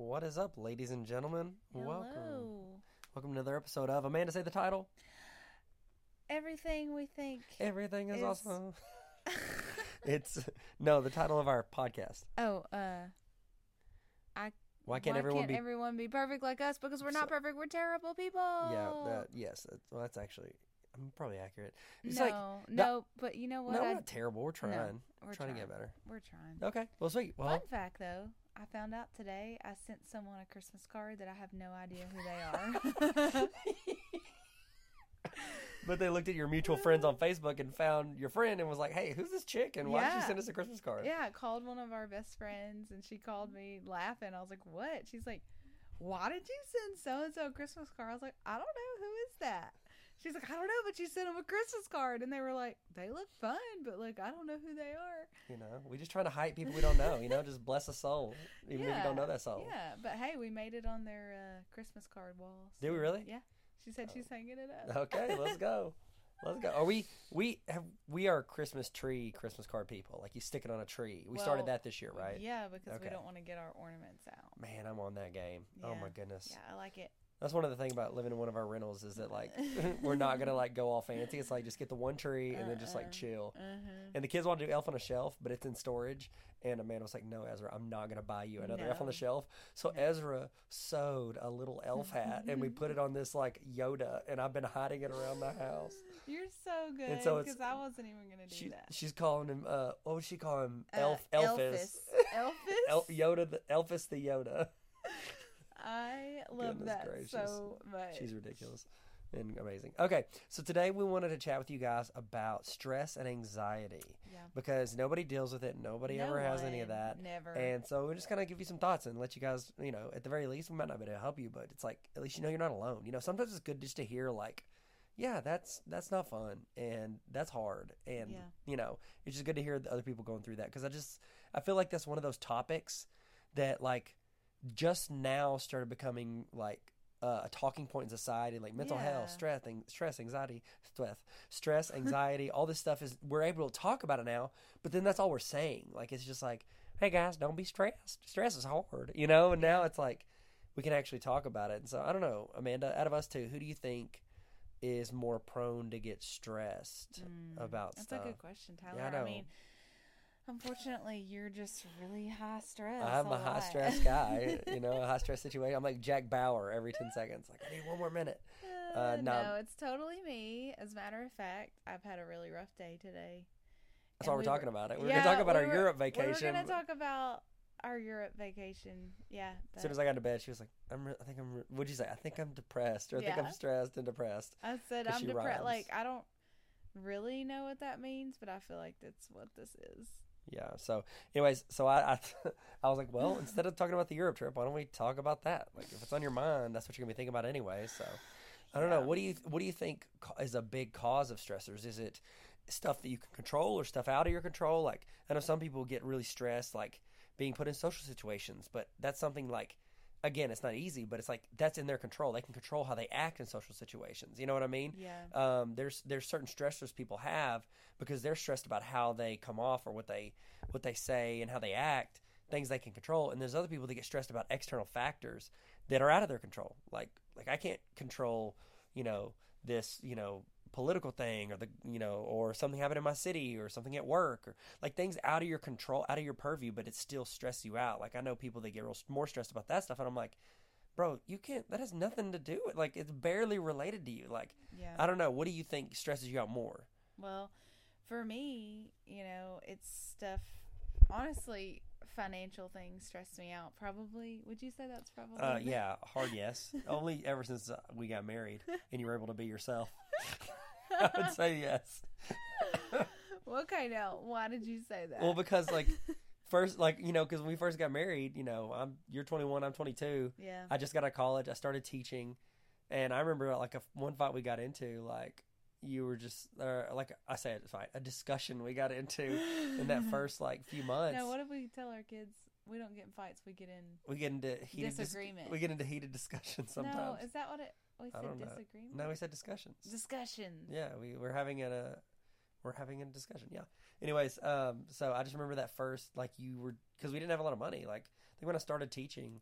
What is up, ladies and gentlemen? Welcome. Hello. Welcome to another episode of Amanda Say the Title. Everything we think. Everything is Is- awesome. it's no, the title of our podcast. oh, uh, I Why can't everyone be everyone be perfect like us? Because we're not So- perfect. We're terrible people. Yeah, that yes. That's, well, that's actually I'm probably accurate. It's no, like no, but you know what? no, we're not terrible. We're trying. we're trying, to get better. We're trying. Okay. Well, sweet. Well, Fun fact, though, I found out today. I sent someone a Christmas card that I have no idea who they are. but they looked at your mutual friends on Facebook and found your friend and was like, "Hey, who's this chick? And why did Yeah. she send us a Christmas card?" Yeah, I called one of our best friends and she called me laughing. I was like, What? She's like, Why did you send so and so a Christmas card? I was like, I don't know. Who is that? She's like, I don't know, but you sent them a Christmas card. And they were like, They look fun, but like, I don't know who they are. You know, we just trying to hype people we don't know. You know, just bless a soul, even if you don't know that soul. Yeah, but hey, we made it on their uh, Christmas card wall. Did we really? Yeah. She said Oh. she's hanging it up. Okay, let's go. Let's go. Are we we have we are Christmas tree Christmas card people. Like you stick it on a tree. We started that this year, right? Yeah, because Okay. we don't want to get our ornaments out. Man, I'm on that game. Oh my goodness. Yeah, I like it. That's one of the things about living in one of our rentals is that like we're not gonna like go all fancy. It's like just get the one tree and then just like Uh-uh. chill. Uh-huh. And the kids want to do Elf on a Shelf, but it's in storage. And Amanda was like, "No, Ezra, I'm not gonna buy you another Elf on the Shelf." So Ezra sewed a little elf hat, and we put it on this like Yoda, and I've been hiding it around the house. You're so good And so it's- because I wasn't even gonna do She, that. she's calling him. Uh, what would she call him? Uh, Elf, Elfis, Elfis. El, Yoda, the Elfis, the Yoda. I love Goodness that gracious. so much. She's ridiculous and amazing. Okay, so today we wanted to chat with you guys about stress and anxiety yeah. because nobody deals with it. Nobody No ever has any of that. Never. And so we're just gonna give you some thoughts and let you guys, you know, at the very least, we might not be able to help you, but it's like at least you know you're not alone. You know, sometimes it's good just to hear like, yeah, that's that's not fun and that's hard, and Yeah. you know, it's just good to hear the other people going through that because I just I feel like that's one of those topics that like just now started becoming like uh, a talking point in society, like mental Yeah. health, stress, stress, anxiety, stress, stress, anxiety, all this stuff is we're able to talk about it now. But then that's all we're saying. Like it's just like, hey guys, don't be stressed. Stress is hard, you know. And now it's like we can actually talk about it. And so I don't know, Amanda. Out of us two, who do you think is more prone to get stressed Mm, about That's stuff? That's a good question, Tyler. Yeah, I know. mean, unfortunately, you're just really high stress. I'm a high lot. stress guy, you know, a high stress situation. I'm like Jack Bauer every 10 seconds. Like, I need one more minute. Uh, Uh, no. no, it's totally me. As a matter of fact, I've had a really rough day today. That's And why we're we talking were- about it. We're Yeah, going to talk about we our were- Europe vacation. We vacation. were going to talk about our Europe vacation. Yeah. as soon as I got to bed, she was like, "I'm. Re- I think I'm. Re- What'd you say? I think I'm depressed, or I think I'm stressed and depressed." I said, I'm depressed. Like I don't really know what that means, but I feel like that's what this is. Yeah. So, anyways, so I, I, I was like, well, instead of talking about the Europe trip, why don't we talk about that? Like, if it's on your mind, that's what you're gonna be thinking about anyway. So, I don't know. What do you What do you think is a big cause of stressors? Is it stuff that you can control or stuff out of your control? Like, I know some people get really stressed, like being put in social situations, but that's something like. Again, it's not easy, but it's like that's in their control. They can control how they act in social situations. You know what I mean? Yeah. um, there's there's certain stressors people have because they're stressed about how they come off or what they what they say and how they act, things they can control. And there's other people that get stressed about external factors that are out of their control. Like like I can't control, you know, this, you know, political thing or the you know, or something happened in my city or something at work or like things out of your control, out of your purview, but it still stresses you out. Like I know people that get real more stressed about that stuff and I'm like, bro, you can't that has nothing to do with like it's barely related to you. Like Yeah. I don't know. What do you think stresses you out more? Well, for me, you know, it's stuff. Honestly, financial things stress me out. Probably. Would you say that's probably? Uh, yeah, hard yes. Only ever since uh, we got married and you were able to be yourself. I would say yes. what kind of? why did you say that? Well, because like first, like you know, because when we first got married, you know, I'm you're 21, I'm 22. yeah. I just got out of college. I started teaching, and I remember like a one fight we got into, like you were just uh, like I say it's fine, a discussion we got into in that first like few months. Now, what if we tell our kids we don't get in fights? We get in. we get into heated dis- Disagreement. we get into heated discussions sometimes. No, is that what it? We I said don't know. disagreement. No, we said discussions. discussions. Yeah, we we're having a we're having a discussion. Yeah. Anyways, um, so I just remember that first like you were because we didn't have a lot of money. Like I think when I started teaching,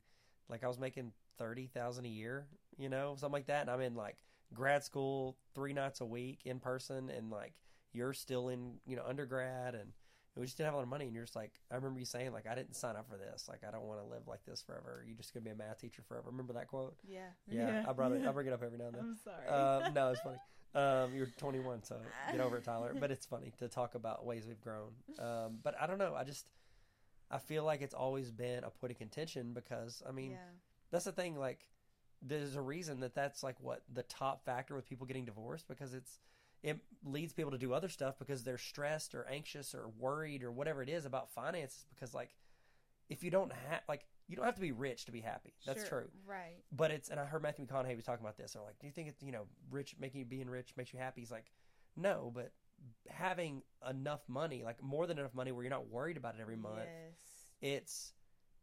like I was making thirty thousand a year, you know, something like that, and I'm in like grad school three nights a week in person, and like you're still in you know undergrad, and we just didn't have a lot of money. And you're just like, I remember you saying like, I didn't sign up for this. Like, I don't want to live like this forever. You're just gonna be a math teacher forever. Remember that quote? Yeah. Yeah, I brought it. I bring it up every now and then. I'm sorry. Um, no, it's funny. Um, you're 21, so get over it, Tyler. But it's funny to talk about ways we've grown. Um, but I don't know. I just I feel like it's always been a point of contention because I mean yeah. that's the thing. Like there's a reason that that's like what the top factor with people getting divorced because it's it leads people to do other stuff because they're stressed or anxious or worried or whatever it is about finances because like if you don't have like you don't have to be rich to be happy. That's Sure, true. Right. But it's and I heard Matthew McConaughey was talking about this. They're like, do you think it's you know rich making you being rich makes you happy? He's like, no, but having enough money, like more than enough money, where you're not worried about it every month, Yes. it's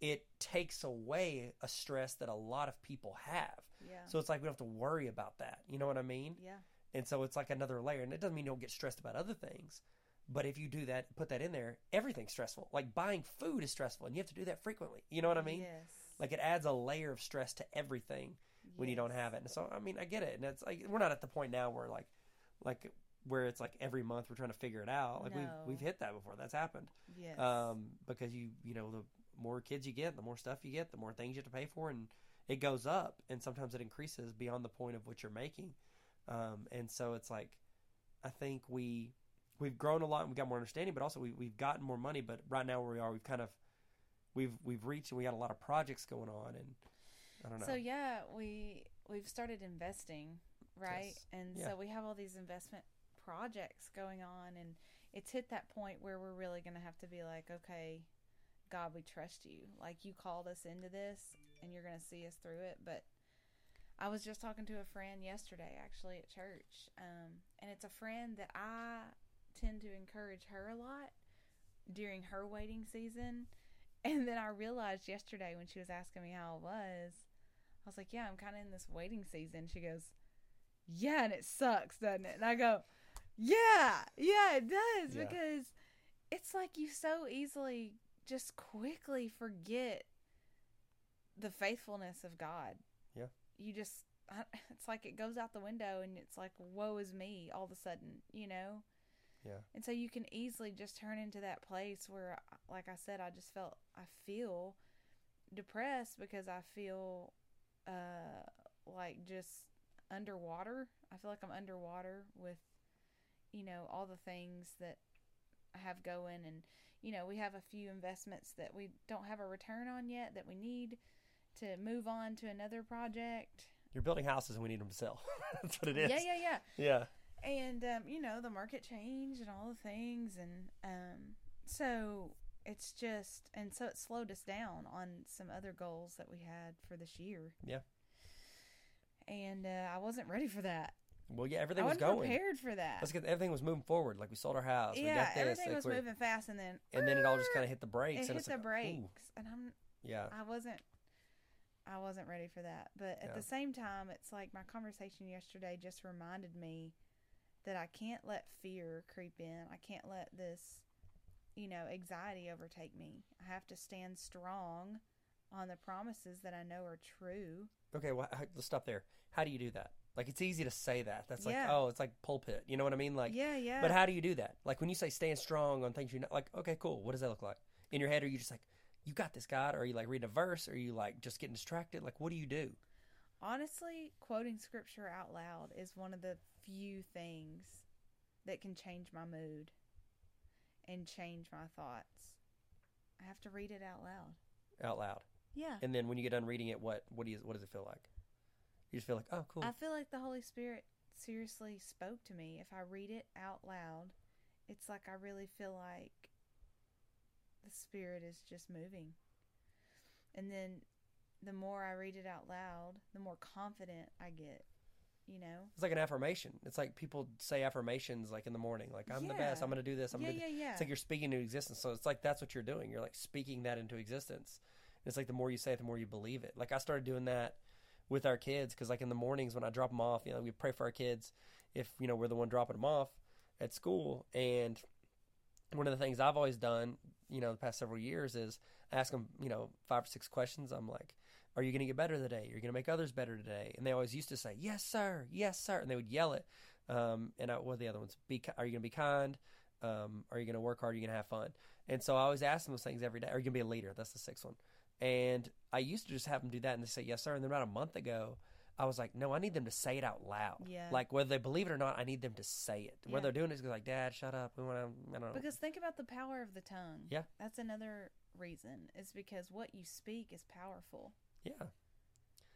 it takes away a stress that a lot of people have. Yeah. So it's like we don't have to worry about that. You know what I mean? yeah. And so it's like another layer. And it doesn't mean you don't get stressed about other things. But if you do that, put that in there, everything's stressful. Like buying food is stressful, and you have to do that frequently. You know what I mean? Yes. Like it adds a layer of stress to everything when you don't have it. And so I mean, I get it. And it's like we're not at the point now where like like where it's like every month we're trying to figure it out. Like No. we've we've hit that before. That's happened. Yes. Um, because you you know the more kids you get, the more stuff you get, the more things you have to pay for, and it goes up. And sometimes it increases beyond the point of what you're making. Um, and so it's like I think we we've grown a lot and we've got more understanding, but also we we've gotten more money. But right now where we are, we've kind of we've we've reached and we got a lot of projects going on, and I don't know. So yeah, we we've started investing, right? Yes. And Yeah. so we have all these investment projects going on and it's hit that point where we're really going to have to be like, okay, God, we trust you. Like you called us into this and you're going to see us through it, but I was just talking to a friend yesterday actually at church. Um and it's a friend that I tend to encourage her a lot during her waiting season. And then I realized yesterday when she was asking me how it was, I was like, "Yeah, I'm kind of in this waiting season." She goes, "Yeah, and it sucks, doesn't it?" And I go, "Yeah, yeah, it does Yeah. because it's like you so easily just quickly forget the faithfulness of God. You just it's like it goes out the window and it's like woe is me all of a sudden, you know? Yeah. And so you can easily just turn into that place where like I said I just felt I feel depressed because I feel uh like just underwater. I feel like I'm underwater with you know all the things that I have going and you know we have a few investments that we don't have a return on yet that we need to move on to another project. You're building houses and we need them to sell. That's what it is. Yeah, yeah, yeah. Yeah. and um, you know the market changed and all the things and um, so it's just and so it slowed us down on some other goals that we had for this year Yeah. and uh, i wasn't ready for that Well, yeah, everything i was wasn't going. prepared for that Let's get everything was moving forward. Like we sold our house. we yeah got this. everything like, was moving fast and then And then it all just kind of hit the brakes. it and hit it's the like, brakes ooh, and i'm yeah. i wasn't i wasn't ready for that but at Yeah. the same time it's like my conversation yesterday just reminded me that i can't let fear creep in i can't let this you know anxiety overtake me i have to stand strong on the promises that i know are true Okay, well, let's stop there. How do you do that? Like, it's easy to say that. That's like, Yeah. oh, it's like pulpit. You know what I mean? Like, yeah yeah but how do you do that? Like, when you say stand strong on things you know, like, okay, cool. What does that look like? In your head, are you just like, you got this, God? Or are you like reading a verse? Or are you like just getting distracted? Like, what do you do? honestly quoting scripture out loud is one of the few things that can change my mood and change my thoughts i have to read it out loud Out loud. yeah And then when you get done reading it, what what do you what does it feel like? You just feel like, oh, cool. I feel like the Holy Spirit seriously spoke to me. If I read it out loud, it's like I really feel like the Spirit is just moving. And then the more I read it out loud, the more confident I get, you know? It's like an affirmation. It's like people say affirmations like in the morning, like I'm the best. I'm going to do this. I'm yeah, going to. yeah, yeah. It's like you're speaking into existence. So it's like that's what you're doing. You're like speaking that into existence. It's like the more you say it, the more you believe it. Like I started doing that with our kids because like in the mornings when I drop them off, you know, we pray for our kids if you know we're the one dropping them off at school. And one of the things I've always done, you know, the past several years is ask them, you know, five or six questions. I'm like, Are you going to get better today? You're going to make others better today. And they always used to say, Yes, sir. Yes, sir. And they would yell it. Um, and I, what are the other ones? Be, are you going to be kind? Um, are you going to work hard? Are you going to have fun? And so I always ask them those things every day. Are you going to be a leader? That's the sixth one. And I used to just have them do that and they say, Yes, sir. And then about a month ago, I was like, no, I need them to say it out loud. Yeah. Like whether they believe it or not, I need them to say it. Yeah. Whether they're doing it, it is like, Dad, shut up. We want to. I don't know. Because think about the power of the tongue. Yeah. That's another reason. Is because what you speak is powerful. yeah.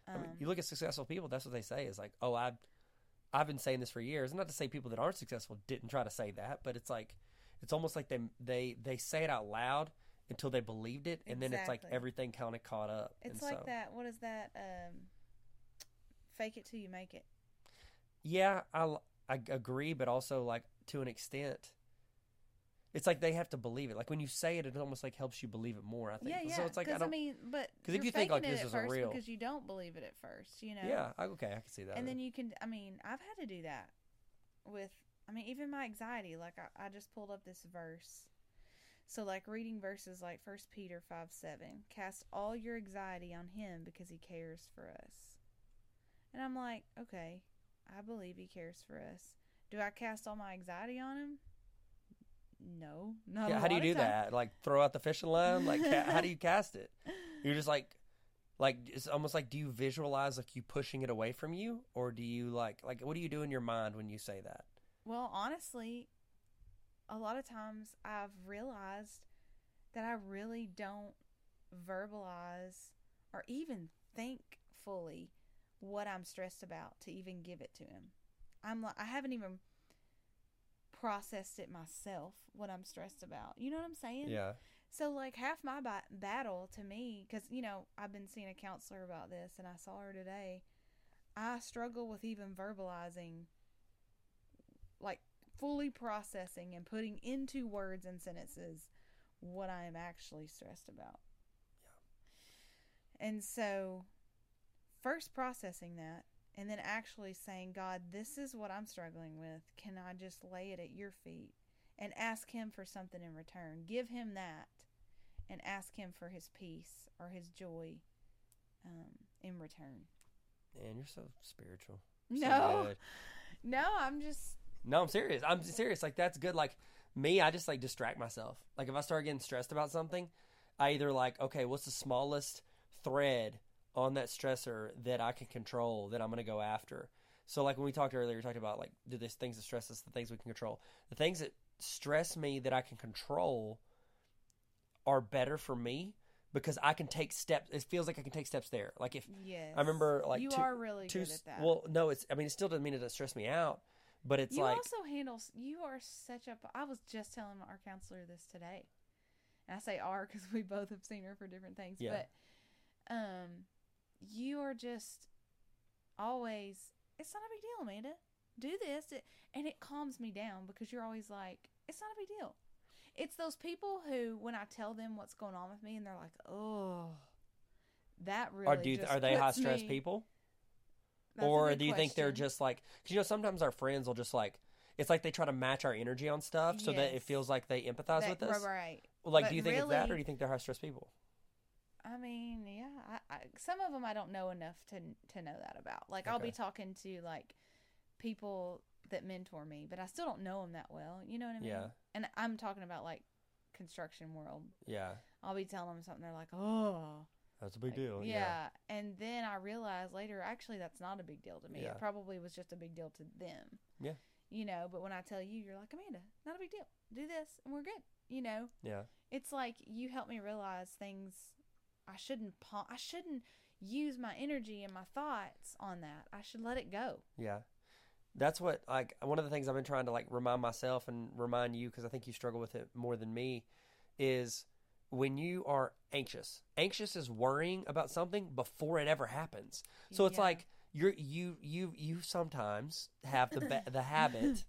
Um, I mean, you look at successful people. That's what they say is like, oh, I, I've been saying this for years. Not to say people that aren't successful didn't try to say that, but it's like, it's almost like they they they say it out loud until they believed it, and then it's like everything kind of caught up. it's and like so, that. What is that? Um, fake it till you make it. Yeah, I I agree, but also like to an extent. It's like they have to believe it. Like when you say it, it almost like helps you believe it more. I think. Yeah, yeah. So it's like I Because don't. mean, but 'Cause if you're think, like, this is first real- because you don't believe it at first, you know. yeah, I, okay, I can see that. and then you can i mean i've had to do that with i mean even my anxiety like i, I just pulled up this verse so like reading verses like first peter 5 7 cast all your anxiety on him because he cares for us and i'm like okay i believe he cares for us do i cast all my anxiety on him no not yeah, how do you do time. that? Like throw out the fishing line? Like ca- how do you cast it? You're just like, like it's almost like do you visualize like you pushing it away from you, or do you like like what do you do in your mind when you say that? Well, honestly, a lot of times I've realized that I really don't verbalize or even think fully what I'm stressed about to even give it to him. I'm like I haven't even processed it myself what I'm stressed about. You know what I'm saying? Yeah, So like half my ba- battle to me, because you know I've been seeing a counselor about this, and I saw her today. I struggle with even verbalizing, like fully processing and putting into words and sentences what I am actually stressed about. Yeah. And so, first processing that, and then actually saying, God, this is what I'm struggling with. Can I just lay it at your feet and ask Him for something in return? Give Him that and ask Him for His peace or His joy um, in return. man, you're so spiritual. No, no, I'm just No, I'm serious. I'm serious. Like that's good. Like me, I just like distract myself. Like if I start getting stressed about something, I either like, okay, what's the smallest thread on that stressor that I can control that I'm gonna go after. So like when we talked earlier, we talked about like do these things that stress us, the things we can control. The things that stress me that I can control are better for me because I can take steps. It feels like I can take steps there. Like if yes. I remember like you two, are really two, good at that. well, no, it's I mean it still doesn't mean it doesn't stress me out, but it's you like also handle. You are such a. I was just telling our counselor this today, and I say "our" because we both have seen her for different things. Yeah. But, um, you are just always. It's not a big deal, Amanda. Do this, it, and it calms me down because you're always like, it's not a big deal. It's those people who, when I tell them what's going on with me, and they're like, oh. That really Or do you, are they high stress me- people, or do you think they're just like? Because you know sometimes our friends will just like it's like they try to match our energy on stuff so that it feels like they empathize That- with us. Right. Like, But do you think it's that, or do you think they're high stress people? I mean, yeah. I, I, some of them I don't know enough to to know that about. Like, I'll be talking to like people that mentor me, but I still don't know them that well. You know what I mean? Yeah. And I'm talking about like construction world. Yeah, I'll be telling them something. They're like, oh, that's a big like, deal. Yeah. And then I realize later, actually, that's not a big deal to me. Yeah. It probably was just a big deal to them. Yeah. You know, but when I tell you, you're like, Amanda, not a big deal. Do this, and we're good. You know. yeah, it's like you help me realize things I shouldn't pa- I shouldn't use my energy and my thoughts on that. I should let it go. yeah. That's what like one of the things I've been trying to like remind myself and remind you because I think you struggle with it more than me is when you are anxious. Anxious is worrying about something before it ever happens. So it's Yeah. like you're you you you sometimes have the ba- the habit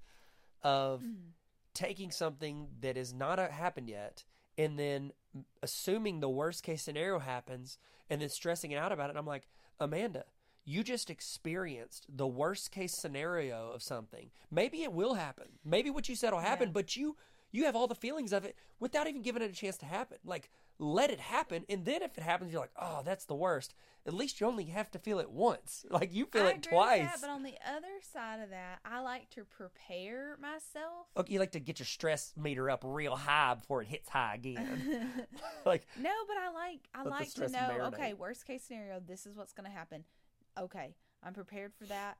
of mm. taking something that has not uh, happened yet and then assuming the worst case scenario happens and then stressing out about it. And I'm like, Amanda, you just experienced the worst case scenario of something. Maybe it will happen. Maybe what you said will happen, Yeah. but you you have all the feelings of it without even giving it a chance to happen. Like let it happen, and then if it happens, you're like, oh, that's the worst. At least you only have to feel it once. Like you feel I it twice. that, but on the other side of that, I like to prepare myself. Okay, you like to get your stress meter up real high before it hits high again. like No, but I like I like to know. marinate. Okay, worst case scenario, this is what's going to happen. Okay, I'm prepared for that.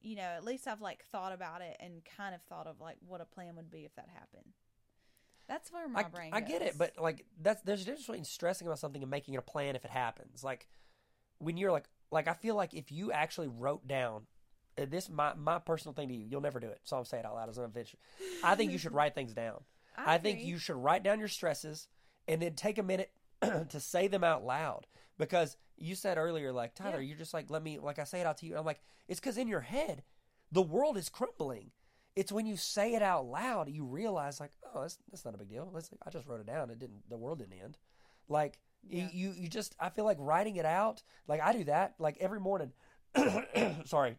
You know, at least I've like thought about it and kind of thought of like what a plan would be if that happened. That's where my I, brain. I get it, but like that's there's a difference between stressing about something and making it a plan if it happens. Like when you're like like I feel like if you actually wrote down uh, this my my personal thing to you, you'll never do it. So I'm saying it out loud as an adventure. I think you should write things down. I, think you should write down your stresses and then take a minute to say them out loud because you said earlier like Tyler, Yeah. you're just like let me like I say it out to you. And I'm like it's because in your head the world is crumbling. It's when you say it out loud you realize like oh that's that's not a big deal. That's, I just wrote it down. It didn't the world didn't end. Like Yeah. you, you just I feel like writing it out like I do that like every morning. sorry,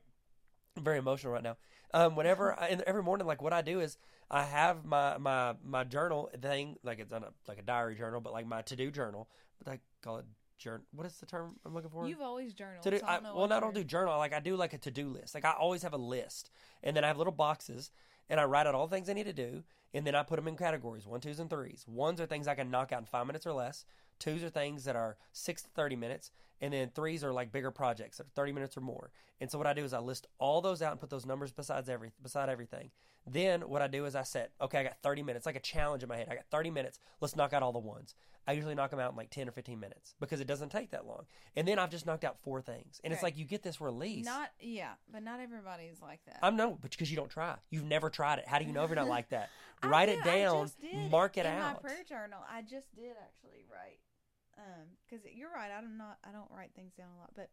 I'm very emotional right now. Um, whenever I, and every morning, like what I do is I have my my my journal thing, like it's on a like a diary journal, but like my to do journal. But I call it journal. What is the term I'm looking for? You've always journaled. to do. so I I, well, what no, I don't do journal. Like I do like a to do list. Like I always have a list, and then I have little boxes, and I write out all the things I need to do, and then I put them in categories: one, twos, and threes. Ones are things I can knock out in five minutes or less. Twos are things that are six to thirty minutes, and then threes are like bigger projects that are thirty minutes or more. And so what I do is I list all those out and put those numbers besides every beside everything. Then what I do is I set, okay, I got thirty minutes, like a challenge in my head. I got thirty minutes. Let's knock out all the ones. I usually knock them out in like ten or fifteen minutes because it doesn't take that long. And then I've just knocked out four things, and it's Right. like you get this release. Not yeah, but not everybody's like that. I'm no, but because you don't try, you've never tried it. How do you know if you're not like that? I Write did- it I down, just did mark it in out. My prayer journal. I just did actually write, um, because you're right. I'm not. I don't write things down a lot, but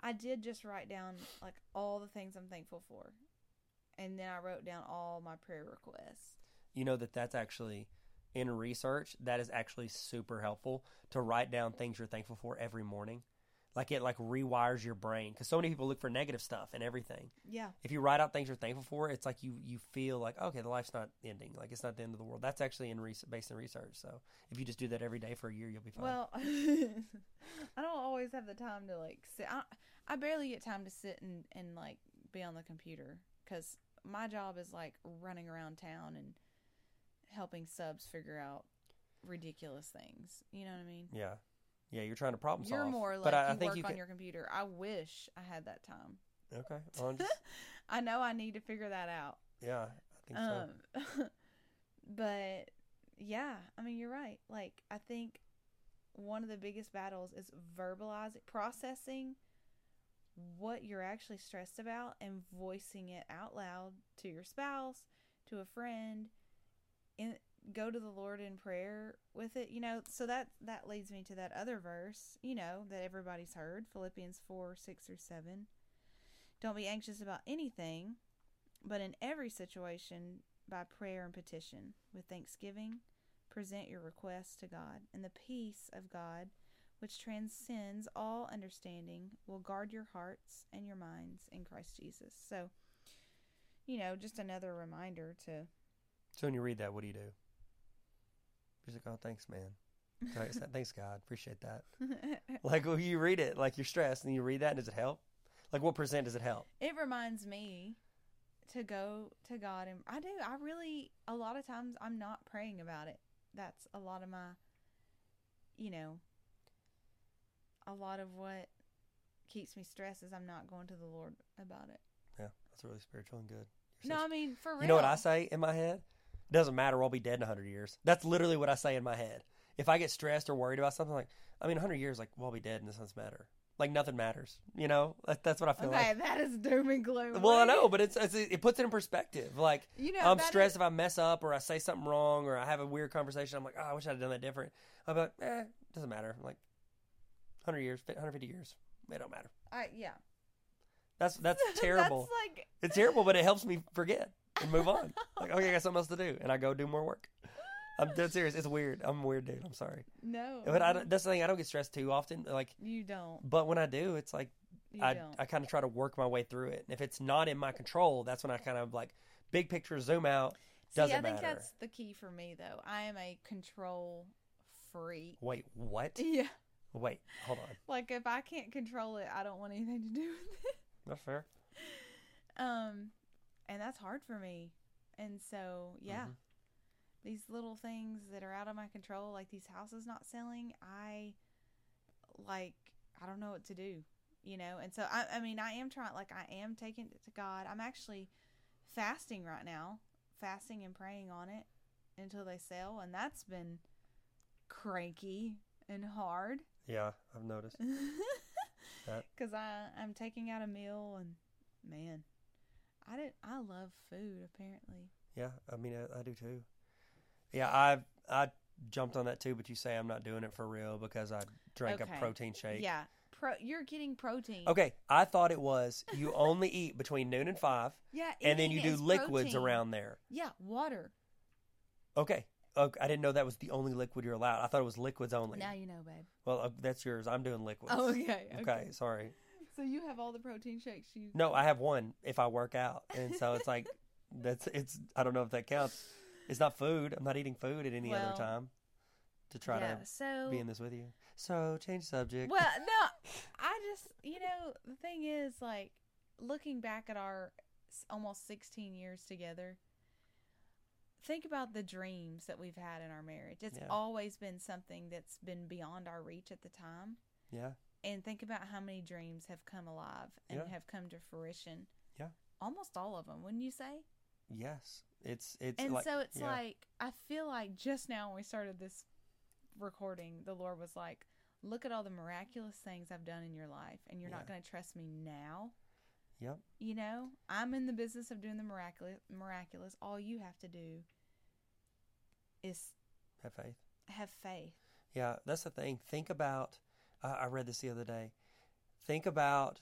I did just write down like all the things I'm thankful for, and then I wrote down all my prayer requests. you know that that's actually in research that is actually super helpful to write down things you're thankful for every morning like it like rewires your brain because so many people look for negative stuff and everything Yeah, if you write out things you're thankful for it's like you you feel like okay the life's not ending like it's not the end of the world that's actually in re- based in research so if you just do that every day for a year you'll be fine Well, I don't always have the time to like sit. I, I barely get time to sit and and like be on the computer because my job is like running around town and helping subs figure out ridiculous things. You know what I mean? yeah yeah you're trying to problem solve. You're more like but I, I you think work you on can your computer. I wish I had that time. okay well, just, I know I need to figure that out. yeah i think so Um, but yeah, I mean, you're right. Like, I think one of the biggest battles is verbalizing, processing what you're actually stressed about and voicing it out loud to your spouse, to a friend, and go to the Lord in prayer with it. You know, so that that leads me to that other verse, you know, that everybody's heard, Philippians 4, 6 or 7. Don't be anxious about anything, but in every situation, by prayer and petition, with thanksgiving, present your requests to God, and the peace of God, which transcends all understanding, will guard your hearts and your minds in Christ Jesus. So, you know, just another reminder to. so when you read that what do you do you're like oh thanks man thanks, god appreciate that Like when you read it, like you're stressed, and you read that, does it help? Like what percent does it help? it reminds me to go to God and I do. I really a lot of times I'm not praying about it. That's a lot of my you know a lot of what keeps me stressed is I'm not going to the Lord about it. Yeah, that's really spiritual and good. You're No, such- I mean for real. you know what I say in my head? Doesn't matter. I'll be dead in hundred years. That's literally what I say in my head. If I get stressed or worried about something, like I mean, hundred years, like well, be dead, and this doesn't matter. Like nothing matters. You know, that, that's what I feel Okay, that is doom and gloom. Well, I know, but it's, it's it puts it in perspective. Like You know, I'm stressed is- if I mess up or I say something wrong or I have a weird conversation. I'm like, oh, I wish I'd have done that different. I'm like, eh, doesn't matter. I'm like, hundred years, 150 years, it don't matter. I, yeah. That's that's terrible. That's like It's terrible, but it helps me forget and move on. like, okay, I got something else to do, and I go do more work. I'm dead serious. It's weird. I'm a weird dude. I'm sorry, no. but I don't, that's the thing. I don't get stressed too often. Like, you don't. but when I do, it's like You I don't. I kind of try to work my way through it. And if it's not in my control, that's when I kind of like big picture zoom out. See, Doesn't I think matter. that's the key for me, though. I am a control freak. Wait, what? Yeah. Wait, hold on. Like if I can't control it, I don't want anything to do with it. That's fair. Um, and that's hard for me. And so, yeah, Mhm. these little things that are out of my control, like these houses not selling, I like, I don't know what to do, you know? And so, I, I mean, I am trying, like, I am taking it to God. I'm actually fasting right now, fasting and praying on it until they sell. And that's been cranky and hard. Yeah, I've noticed. Because I I'm taking out a meal and man, I did I love food apparently. Yeah, I mean, I, I do too. Yeah, I I jumped on that too, but you say I'm not doing it for real because I drank Okay. a protein shake. Yeah, pro you're getting protein. Okay, I thought it was you only eat between noon and five, Yeah, and then you do liquids protein. around there. Yeah, water. Okay. Okay, I didn't know that was the only liquid you're allowed. I thought it was liquids only. Now you know, babe. Well, uh, that's yours. I'm doing liquids. Oh, okay, Okay, sorry. So you have all the protein shakes you. No, I have one if I work out, and so it's like that's it's. I don't know if that counts. It's not food. I'm not eating food at any Well, other time to try yeah. to So be in this with you. So change subject. well, no, I just you know the thing is like looking back at our s- almost 16 years together. Think about the dreams that we've had in our marriage. It's Yeah. always been something that's been beyond our reach at the time. Yeah, And think about how many dreams have come alive and Yeah. have come to fruition. Yeah. Almost all of them, wouldn't you say? yes. It's it's and like so it's yeah. like I feel like just now when we started this recording, the Lord was like, "Look at all the miraculous things I've done in your life, and you're not going to trust me now." Yep. You know, I'm in the business of doing the miraculous. Miraculous. All you have to do is have faith. have faith. Yeah, that's the thing. Think about. Uh, I read this the other day. Think about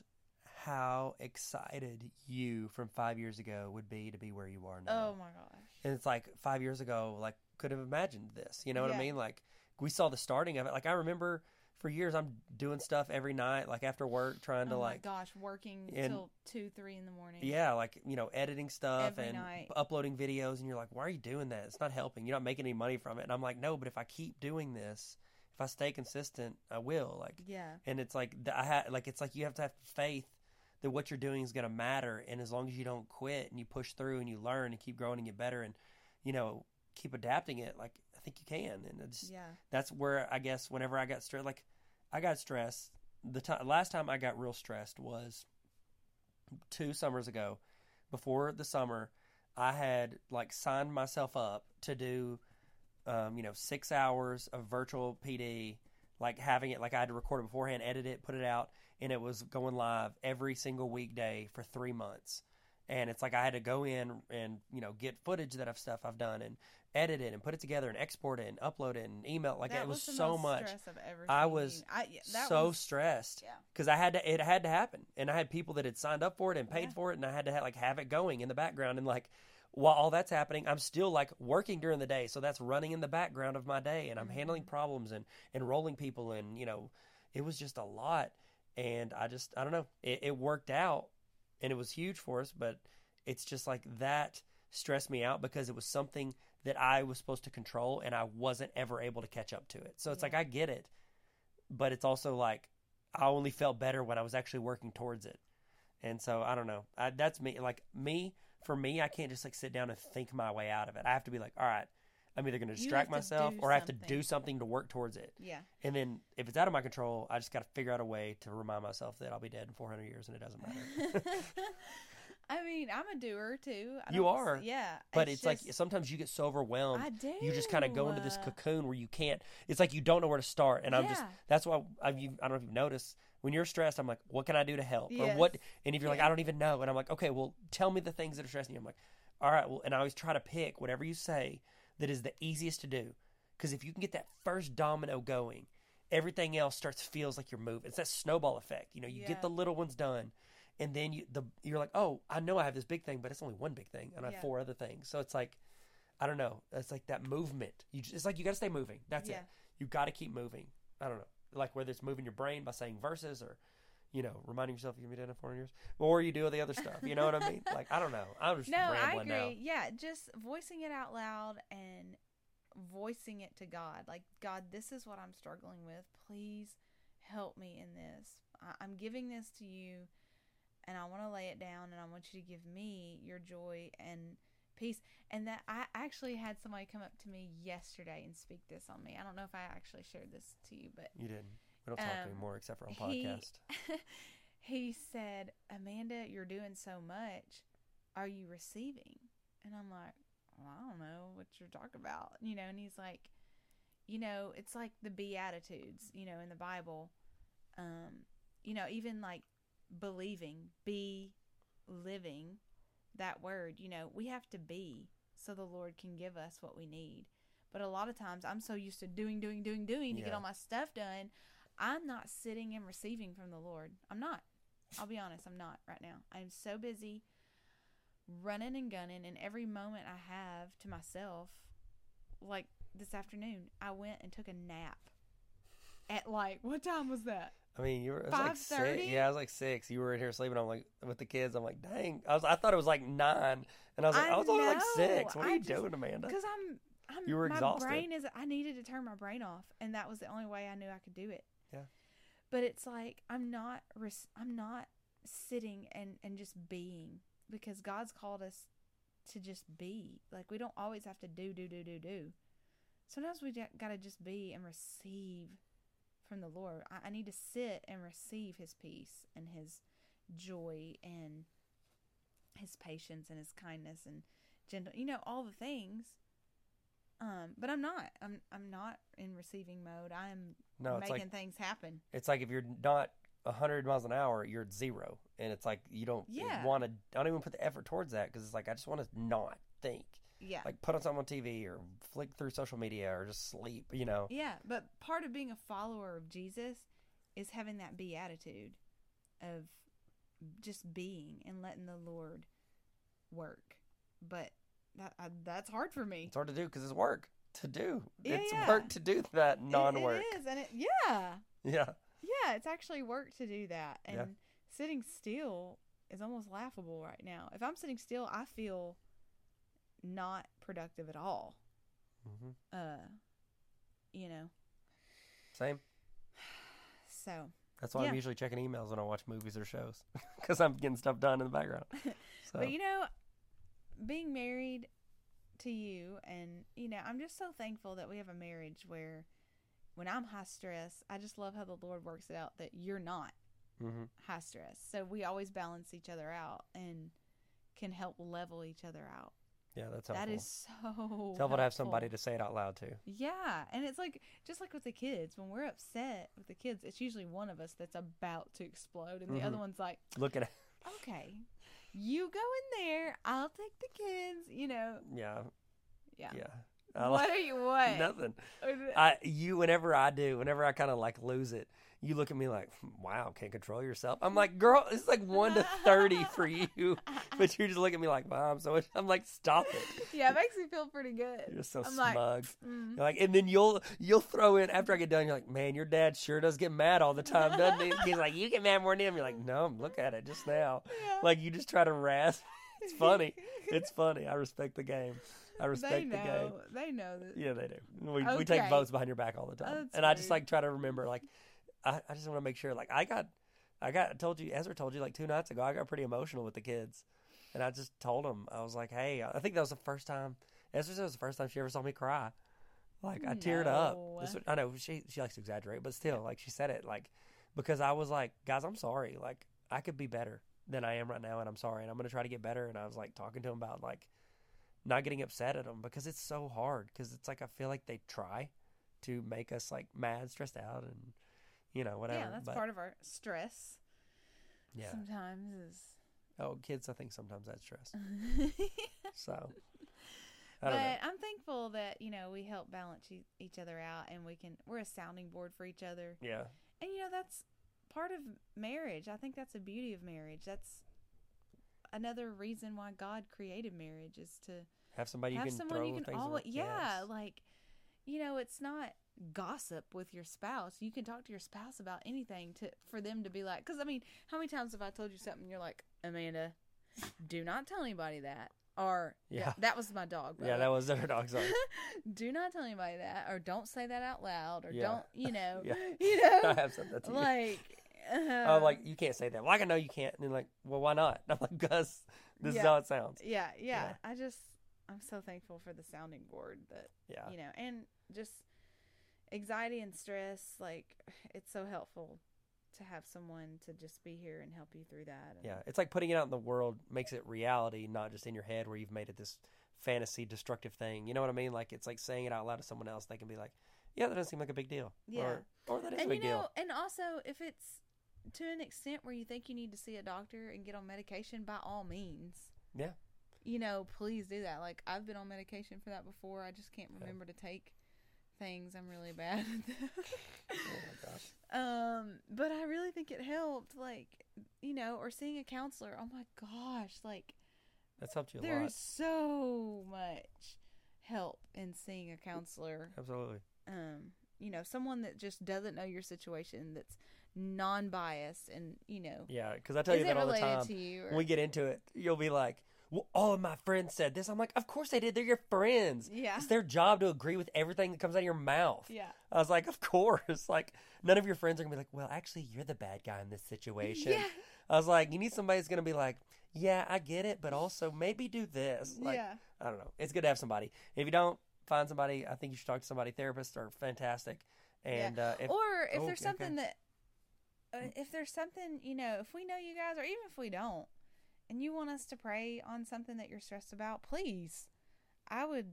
how excited you from five years ago would be to be where you are now. Oh my gosh. And it's like five years ago, like could have imagined this. You know what I mean? Like we saw the starting of it. Like I remember for years, I'm doing stuff every night, like after work, trying to oh like, my gosh, working and- till two, three in the morning. yeah, like you know, editing stuff Every and night. uploading videos, and you're like, why are you doing that? It's not helping. You're not making any money from it. And I'm like, no, but if I keep doing this, if I stay consistent, I will. Like, Yeah. and it's like I had like it's like you have to have faith that what you're doing is going to matter, and as long as you don't quit and you push through and you learn and keep growing and get better, and you know keep adapting it, like I think you can, and it's Yeah. that's where I guess whenever I got stressed, like I got stressed. The time last time I got real stressed was two summers ago. Before the summer, I had like signed myself up to do, um, you know, six hours of virtual PD, like having it like I had to record it beforehand, edit it, put it out, and it was going live every single weekday for three months. And it's like I had to go in and you know get footage that of stuff I've done and edit it and put it together and export it and upload it and email. Like that it was, the so much. Stress I've ever I was. I, that so was, stressed yeah. because I had to. It had to happen, and I had people that had signed up for it and paid Yeah. for it, and I had to ha- like have it going in the background. And like while all that's happening, I'm still like working during the day, so that's running in the background of my day, and I'm handling Mm-hmm. problems and enrolling people, and you know, it was just a lot. And I just, I don't know, it, it worked out, and it was huge for us, but it's just like that stressed me out because it was something that I was supposed to control, and I wasn't ever able to catch up to it. So it's Yeah. like I get it, but it's also like I only felt better when I was actually working towards it. And so I don't know. I, that's me. Like me, for me, I can't just like sit down and think my way out of it. I have to be like, all right, I'm either going to distract myself or I have to something. do something to work towards it. Yeah. And then if it's out of my control, I just got to figure out a way to remind myself that I'll be dead in 400 years and it doesn't matter. I mean, I'm a doer too. I You are. Yeah. but it's, like just- sometimes you get so overwhelmed. I do. You just kind of go into this cocoon where you can't. It's like you don't know where to start, and I'm just. That's why I've, you, I don't know if you've noticed when you're stressed. I'm like, what can I do to help, or what? And if you're like, I don't even know, and I'm like, okay, well, tell me the things that are stressing you. I'm like, all right, well, and I always try to pick whatever you say that is the easiest to do, because if you can get that first domino going, everything else starts feels like you're moving. It's that snowball effect. You know, you Yeah. get the little ones done, and then you the you're like, oh, I know I have this big thing, but it's only one big thing, and I have Yeah. four other things. So it's like, I don't know. It's like that movement. You just, it's like you got to stay moving. That's Yeah. it. You got to keep moving. I don't know, like whether it's moving your brain by saying verses or. You know, reminding yourself you're gonna be dead in 400 years, or you do the other stuff. You know what I mean? Like I don't know. I'm just No, I rambling agree. now. Yeah, just voicing it out loud and voicing it to God. Like, God, this is what I'm struggling with. Please help me in this. I- I'm giving this to you and I want to lay it down and I want you to give me your joy and peace. And that I actually had somebody come up to me yesterday and speak this on me. I don't know if I actually shared this to you, but You didn't. We don't talk Um, anymore except for on he- podcast. he said, Amanda, you're doing so much. Are you receiving? And I'm like, well, I don't know what you're talking about. You know, and he's like, you know, it's like the Beatitudes, you know, in the Bible. Um, you know, even like believing, be living, that word, you know, we have to be so the Lord can give us what we need. But a lot of times I'm so used to doing, doing, doing, doing to get all my stuff done. I'm not sitting and receiving from the Lord. I'm not. I'll be honest, I'm not right now. I'm so busy running and gunning, and every moment I have to myself, like this afternoon, I went and took a nap. At like, what time was that? I mean, you were it was like six. Yeah, I was like six. You were in here sleeping. I'm like with the kids. I'm like, dang. I was. I thought it was like nine, and I was like, I, I was only like know. six. What are I you just- doing, Amanda? Because I'm, I'm, You were my exhausted. brain is. I needed to turn my brain off, and that was the only way I knew I could do it. Yeah. But it's like I'm not. res- I'm not sitting and and just being because God's called us to just be. Like we don't always have to do do do do do. Sometimes we got to just be and receive from the Lord. I, I need to sit and receive His peace and His joy and His patience and His kindness and gentle. You know all the things. Um, but I'm not. I'm I'm not in receiving mode. I am no, making like things happen. it's like if you're not hundred miles an hour, you're at zero, and it's like you don't Yeah. want to. I don't even put the effort towards that because it's like I just want to not think. Yeah. Like put on something on TV or flick through social media or just sleep. You know. Yeah, but part of being a follower of Jesus is having that beatitude of just being and letting the Lord work. But that I, that's hard for me. It's hard to do because it's work to do. Yeah, it's yeah. work to do that non-work. It is, and it yeah, Yeah. yeah, it's actually work to do that. And Yeah. sitting still is almost laughable right now. If I'm sitting still, I feel not productive at all. hmm Uh, you know, Same. so That's why Yeah. I'm usually checking emails when I watch movies or shows because I'm getting stuff done in the background. So But you know, being married to you, and you know, I'm just so thankful that we have a marriage where, when I'm high stress, I just love how the Lord works it out that you're not hmm high stress. So we always balance each other out and can help level each other out. Yeah, that's helpful. That is so it's helpful to have somebody to say it out loud to. Yeah, and it's like just like with the kids, when we're upset with the kids, it's usually one of us that's about to explode, and the other Mhm. one's like, "Look at it." okay, you go in there, I'll take the kids, you know. yeah, Yeah. yeah. I What like are you what? nothing. I you whenever I do, whenever I kind of like lose it, you look at me like, wow, can't control yourself. I'm like, girl, it's like one to thirty for you, but you just look at me like, mom. So I'm like, stop it. yeah, it makes me feel pretty good. You're so I'm like, smug. Mm. You're like, and then you'll you'll throw in after I get done. You're like, man, your dad sure does get mad all the time, doesn't he? He's like, you get mad more than him. You're like, no, look at it just now. Yeah. Like you just try to rasp. It's funny. It's funny. I respect the game. I respect the game. They know that. Yeah, they do. We, we take votes behind your back all the time, That's and I just like try to remember. Like, I, I just want to make sure. Like, I got, I got. I told you, Ezra told you like two nights ago. I got pretty emotional with the kids, and I just told them I was like, hey, I think that was the first time. Ezra said it was the first time she ever saw me cry. Like I teared up. No. Was- I know she she likes to exaggerate, but still, like she said it like because I was like, guys, I'm sorry. Like I could be better than I am right now, and I'm sorry, and I'm gonna try to get better. And I was like talking to him about like not getting upset at them because it's so hard. Because it's like I feel like they try to make us like mad, stressed out, and you know whatever. Yeah, that's but, part of our stress. Yeah. Sometimes is. Oh, kids, I think sometimes that's stress. So but know. I'm thankful that you know we help balance e- each other out, and we can we're a sounding board for each other. Yeah, And you know that's part of marriage. I think that's the beauty of marriage. That's another reason why God created marriage is to have somebody you have can someone throw you can things. always yeah, Yes. like you know it's not gossip with your spouse. You can talk to your spouse about anything to for them to be like cuz I mean, how many times have I told you something and you're like, "Amanda, do not tell anybody that." Or Yeah. that was my dog. Yeah, that was their dog's dog. Sorry. Do not tell anybody that, or don't say that out loud, or Yeah. don't you know, Yeah. you know, I have said that to you. like. I'm uh, like, you can't say that. Well, I know you can't. And like, well, why not? I'm like, because this is how it sounds. yeah, yeah, Yeah. I just I'm so thankful for the sounding board that Yeah. you know, and just anxiety and stress. Like it's so helpful to have someone to just be here and help you through that. Yeah. It's like putting it out in the world makes it reality, not just in your head where you've made it this fantasy destructive thing. You know what I mean? Like it's like saying it out loud to someone else. They can be like, yeah, that doesn't seem like a big deal. Yeah. Or, or that is and a big you know, deal. and also if it's to an extent where you think you need to see a doctor and get on medication, by all means. Yeah. You know, please do that. Like I've been on medication for that before. I just can't remember to take things. I'm really bad. Oh my gosh. um, but I really think it helped. Like, you know, or seeing a counselor. Oh my gosh, like That's helped you a lot. there's so much help in seeing a counselor Absolutely. um, you know, someone that just doesn't know your situation, that's non-biased, and you know, Yeah. Because I tell you that all the time. to you. Or, When we get into it, you'll be like, well, all of my friends said this. I'm like, of course they did. They're your friends. yeah, It's their job to agree with everything that comes out of your mouth. yeah, I was like, of course. Like, none of your friends are going to be like, well, actually, you're the bad guy in this situation. yeah, I was like, you need somebody that's going to be like, yeah, I get it, but also maybe do this. Like, yeah, I don't know. It's good to have somebody. If you don't find somebody, I think you should talk to somebody. Therapists are fantastic. And uh, if, or if oh, there's okay, something that, uh, if there's something you know, if we know you guys, or even if we don't, and you want us to pray on something that you're stressed about, please, I would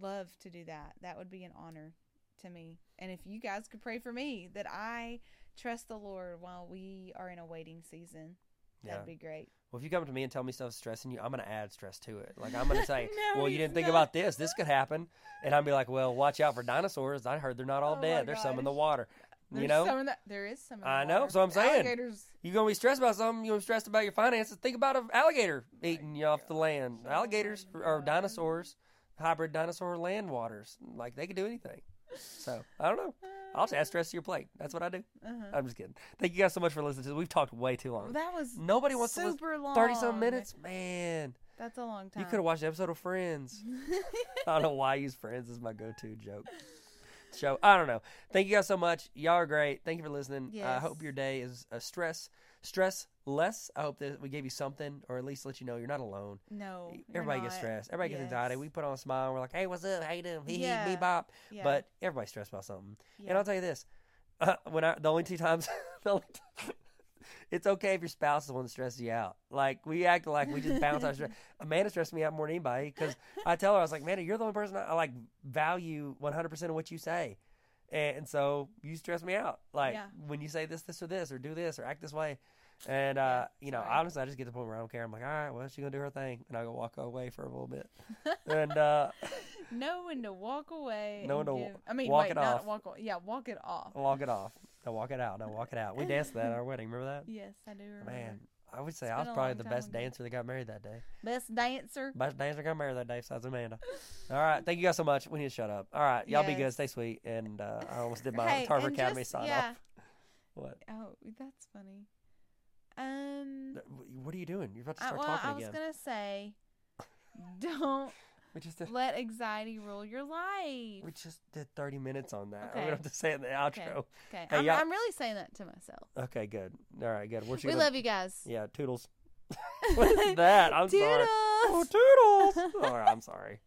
love to do that. That would be an honor to me. And if you guys could pray for me, that I trust the Lord while we are in a waiting season, yeah. that'd be great. Well, if you come to me and tell me stuff's stressing you, I'm going to add stress to it. Like, I'm going to say, No, well, you didn't think not. about this. This could happen. And I'd be like, well, watch out for dinosaurs. I heard they're not all Oh dead. There's some in the water. There's you know? some in there is some. In the I know, water. so I'm saying. alligators. You're going to be stressed about something. You're stressed about your finances. Think about an alligator eating you off the land. Alligators or dinosaurs, hybrid dinosaur land waters. Like, they could do anything. So, I don't know. I'll just add stress to your plate. That's what I do. Uh-huh. I'm just kidding. Thank you guys so much for listening to this. We've talked way too long. That was Nobody wants to listen. super long. 30 some minutes? Man. That's a long time. You could have watched an episode of Friends. I don't know why I use Friends as my go-to joke show. I don't know. Thank you guys so much. Y'all are great. Thank you for listening. I Yes. hope your day is a stress stress less. I hope that we gave you something, or at least let you know you're not alone. no, everybody gets stressed. Everybody gets Yes. anxiety. We put on a smile. And we're like, "Hey, what's up? Hey, doing? Hee hee, bebop." Yeah. But everybody's stressed about something. yeah. And I'll tell you this: uh, when I the only two times, the only t- it's okay if your spouse is the one that stresses you out. Like we act like we just bounce our stress. Amanda stressed me out more than anybody because I tell her I was like, Amanda, you're the only person I, I like value 100 percent of what you say, and so you stress me out. Like Yeah. when you say this, this, or this, or do this, or act this way. And uh, you know, sorry. honestly, I just get to the point where I don't care. I'm like, all right, well, she's gonna do her thing, and I go walk away for a little bit, and uh, know when to walk away. And to give- I mean, walk wait, it not off. walk. Yeah, walk it off. walk it off. No, walk it out. No, walk it out. We danced that at our wedding. Remember that? Yes, I do remember. Man, I would say I was probably the best ago. dancer that got married that day. Best dancer. Best dancer got married that day besides Amanda. All right. Thank you guys so much. We need to shut up. All right. Y'all be good. Stay sweet. And uh, I almost did my Hey, Tarver Academy just- sign yeah. off. What? Oh, that's funny. Um, What are you doing? You're about to I, start well, talking again. I was again. gonna say, don't We just did. let anxiety rule your life. We just did 30 minutes on that. I'm gonna have to say it in the outro. Okay. Okay, Hey, I'm, I'm really saying that to myself. Okay, good. All right, good. We gonna- love you guys. Yeah, toodles. What's that? I'm sorry. Toodles. Oh, toodles. All right, I'm sorry.